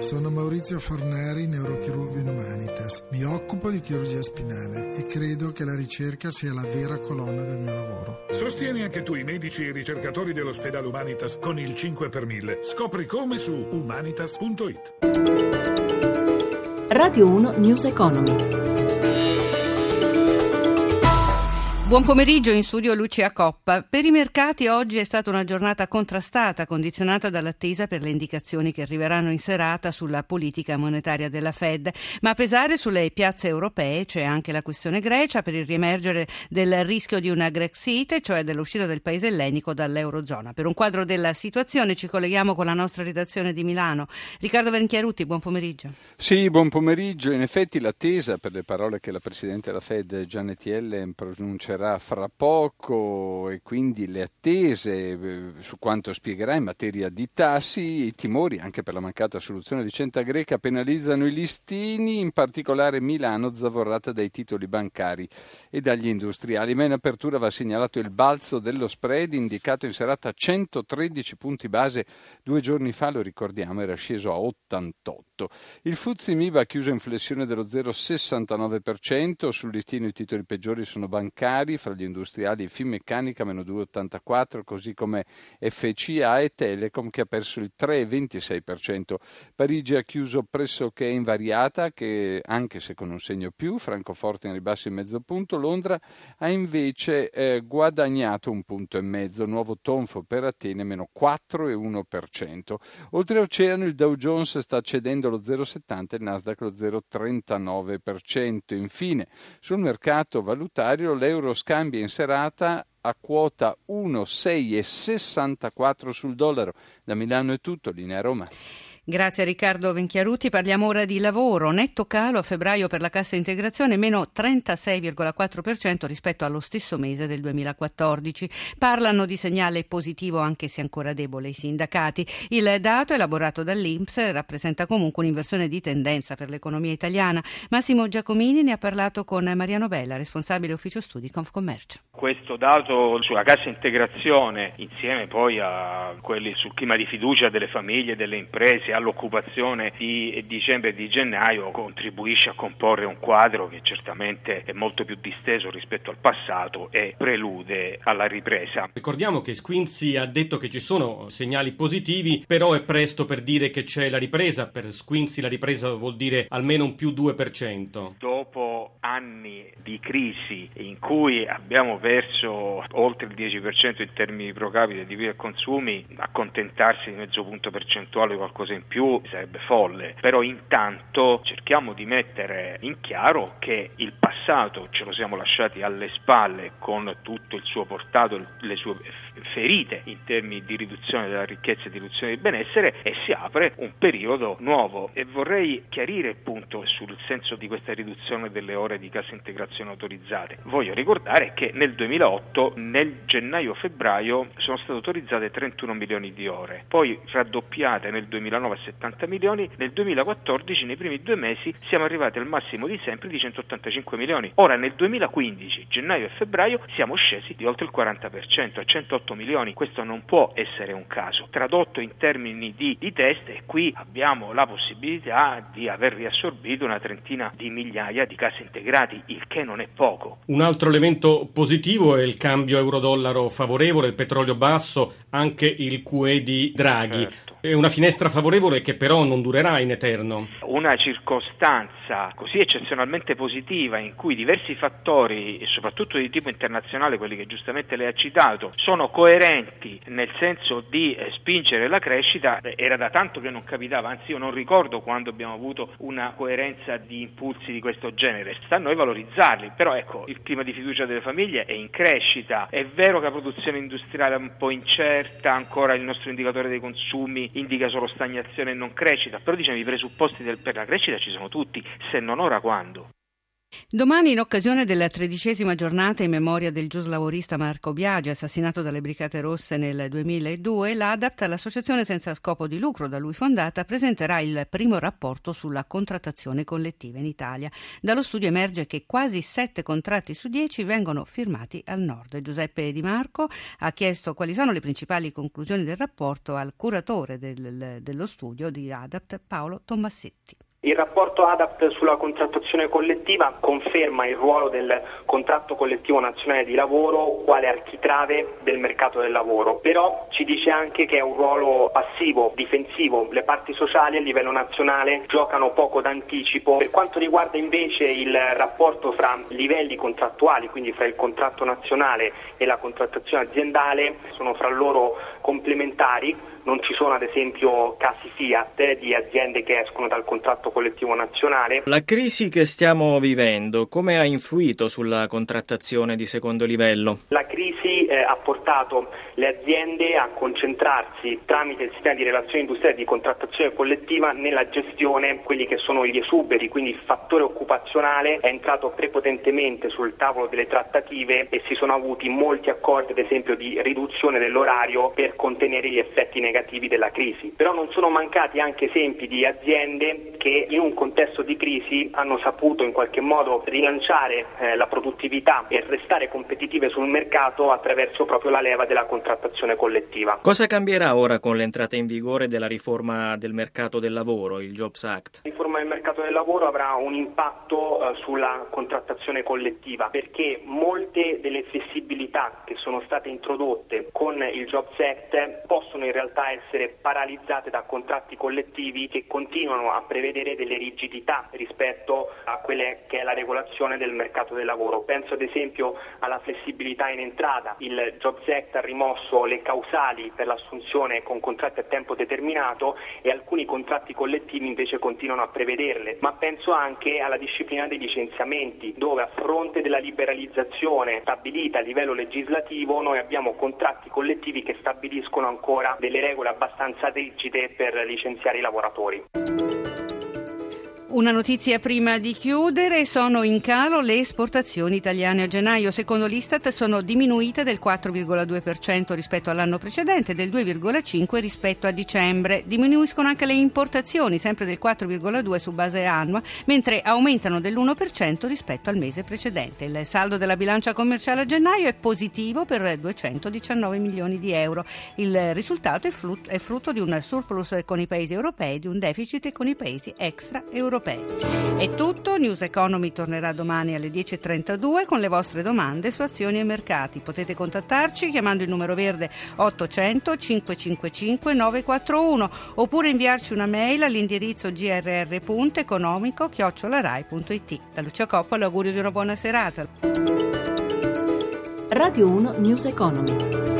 Sono Maurizio Forneri, neurochirurgo in Humanitas. Mi occupo di chirurgia spinale e credo che la ricerca sia la vera colonna del mio lavoro. Sostieni anche tu i medici e i ricercatori dell'ospedale Humanitas con il 5 per 1000. Scopri come su humanitas.it. Radio 1 News Economy. Buon pomeriggio in studio Lucia Coppa. Per i mercati oggi è stata una giornata contrastata, condizionata dall'attesa per le indicazioni che arriveranno in serata sulla politica monetaria della Fed. Ma a pesare sulle piazze europee c'è anche la questione Grecia per il riemergere del rischio di una Grexit, cioè dell'uscita del paese ellenico dall'Eurozona. Per un quadro della situazione ci colleghiamo con la nostra redazione di Milano. Riccardo Venchiarutti, buon pomeriggio. Sì, buon pomeriggio. In effetti l'attesa per le parole che la Presidente della Fed, Janet Yellen, pronuncerà comincerà fra poco e quindi le attese eh, su quanto spiegherà in materia di tassi, i timori anche per la mancata soluzione di Centa Greca penalizzano i listini, in particolare Milano zavorrata dai titoli bancari e dagli industriali. Ma in apertura va segnalato il balzo dello spread indicato in serata a 113 punti base, due giorni fa lo ricordiamo era sceso a 88. Il Fuzzi Miba ha chiuso in flessione dello 0,69%, sul listino i titoli peggiori sono bancari industriali, fra gli industriali Finmeccanica meno 2,84, così come FCA e Telecom che ha perso il 3,26%. Parigi ha chiuso pressoché invariata, che, anche se con un segno più, Francoforte in ribasso in mezzo punto, Londra ha invece eh, guadagnato un punto e mezzo, nuovo tonfo per Atene meno 4,1%. Oltreoceano il Dow Jones sta cedendo lo 0,70 e il Nasdaq lo 0,39%. Infine, sul mercato valutario l'euro scambia in serata a quota 1,664 sul dollaro. Da Milano è tutto, linea Roma. Grazie a Riccardo Venchiaruti. Parliamo ora di lavoro. Netto calo a febbraio per la cassa integrazione meno 36,4% rispetto allo stesso mese del 2014. Parlano di segnale positivo anche se ancora debole i sindacati. Il dato elaborato dall'Inps rappresenta comunque un'inversione di tendenza per l'economia italiana. Massimo Giacomini ne ha parlato con Mariano Bella, responsabile ufficio studi Confcommercio. Questo dato sulla cassa integrazione insieme poi a quelli sul clima di fiducia delle famiglie e delle imprese all'occupazione di dicembre e di gennaio contribuisce a comporre un quadro che certamente è molto più disteso rispetto al passato e prelude alla ripresa. Ricordiamo che Squinzi ha detto che ci sono segnali positivi, però è presto per dire che c'è la ripresa. Per Squinzi la ripresa vuol dire almeno un più 2%. Dopo anni di crisi in cui abbiamo perso oltre il 10% in termini pro capite di PIL e consumi, accontentarsi di mezzo punto percentuale o qualcosa in più sarebbe folle, però intanto cerchiamo di mettere in chiaro che il passato ce lo siamo lasciati alle spalle con tutto il suo portato, le sue ferite in termini di riduzione della ricchezza e di riduzione del benessere e si apre un periodo nuovo. E vorrei chiarire appunto sul senso di questa riduzione delle ore di cassa integrazione autorizzate. Voglio ricordare che nel 2008 nel gennaio-febbraio sono state autorizzate 31 milioni di ore, poi raddoppiate nel 2009 a 70 milioni, nel 2014 nei primi due mesi siamo arrivati al massimo di sempre di 185 milioni. Ora nel 2015, gennaio e febbraio, siamo scesi di oltre il 40%, a 108 milioni. Questo non può essere un caso. Tradotto in termini di, di test, e qui abbiamo la possibilità di aver riassorbito una trentina di migliaia di case integrati, il che non è poco. Un altro elemento positivo è il cambio euro-dollaro favorevole, il petrolio basso, anche il QE di Draghi. Certo. Una finestra favorevole che però non durerà in eterno. Una circostanza così eccezionalmente positiva in cui diversi fattori, e soprattutto di tipo internazionale, quelli che giustamente lei ha citato, sono coerenti nel senso di eh, spingere la crescita, era da tanto che non capitava, anzi io non ricordo quando abbiamo avuto una coerenza di impulsi di questo genere. Sta a noi valorizzarli, però ecco, il clima di fiducia delle famiglie è in crescita, è vero che la produzione industriale è un po' incerta, ancora il nostro indicatore dei consumi indica solo stagnazione e non crescita, però diciamo i presupposti del, per la crescita ci sono tutti, se non ora quando? Domani, in occasione della tredicesima giornata in memoria del giuslavorista Marco Biagi, assassinato dalle Brigate Rosse nel 2002, l'ADAPT, l'associazione senza scopo di lucro da lui fondata, presenterà il primo rapporto sulla contrattazione collettiva in Italia. Dallo studio emerge che quasi sette contratti su dieci vengono firmati al nord. Giuseppe Di Marco ha chiesto quali sono le principali conclusioni del rapporto al curatore del, dello studio di ADAPT, Paolo Tommassetti. Il rapporto ADAPT sulla contrattazione collettiva conferma il ruolo del contratto collettivo nazionale di lavoro quale architrave del mercato del lavoro, però ci dice anche che è un ruolo passivo, difensivo. Le parti sociali a livello nazionale giocano poco d'anticipo. Per quanto riguarda invece il rapporto fra livelli contrattuali, quindi fra il contratto nazionale e la contrattazione aziendale, sono fra loro complementari non ci sono ad esempio casi Fiat di aziende che escono dal contratto collettivo nazionale. La crisi che stiamo vivendo come ha influito sulla contrattazione di secondo livello? La crisi eh, ha portato le aziende a concentrarsi tramite il sistema di relazioni industriali di contrattazione collettiva nella gestione quelli che sono gli esuberi, quindi il fattore occupazionale è entrato prepotentemente sul tavolo delle trattative e si sono avuti molti accordi ad esempio di riduzione dell'orario per contenere gli effetti negativi negativi della crisi. Però non sono mancati anche esempi di aziende che in un contesto di crisi hanno saputo in qualche modo rilanciare eh, la produttività e restare competitive sul mercato attraverso proprio la leva della contrattazione collettiva. Cosa cambierà ora con l'entrata in vigore della riforma del mercato del lavoro, il Jobs Act? Riforma del mercato del lavoro avrà un impatto eh, sulla contrattazione collettiva perché molte delle flessibilità che sono state introdotte con il Jobs Act possono in realtà essere paralizzate da contratti collettivi che continuano a prevedere delle rigidità rispetto a quelle che è la regolazione del mercato del lavoro. Penso ad esempio alla flessibilità in entrata. Il Jobs Act ha rimosso le causali per l'assunzione con contratti a tempo determinato e alcuni contratti collettivi invece continuano a prevederle. Ma penso anche alla disciplina dei licenziamenti, dove a fronte della liberalizzazione stabilita a livello legislativo noi abbiamo contratti collettivi che stabiliscono ancora delle regole abbastanza rigide per licenziare i lavoratori. Una notizia prima di chiudere, sono in calo le esportazioni italiane a gennaio. Secondo l'Istat sono diminuite del 4,2% rispetto all'anno precedente e del 2,5% rispetto a dicembre. Diminuiscono anche le importazioni, sempre del 4,2% su base annua, mentre aumentano dell'1% rispetto al mese precedente. Il saldo della bilancia commerciale a gennaio è positivo per 219 milioni di euro. Il risultato è frutto, di un surplus con i paesi europei e di un deficit con i paesi extraeuropei europei. È tutto, News Economy tornerà domani alle 10.32 con le vostre domande su azioni e mercati. Potete contattarci chiamando il numero verde 800 555 941 oppure inviarci una mail all'indirizzo grr.economico-rai.it. Da Lucia Coppa l'augurio di una buona serata. Radio 1 News Economy.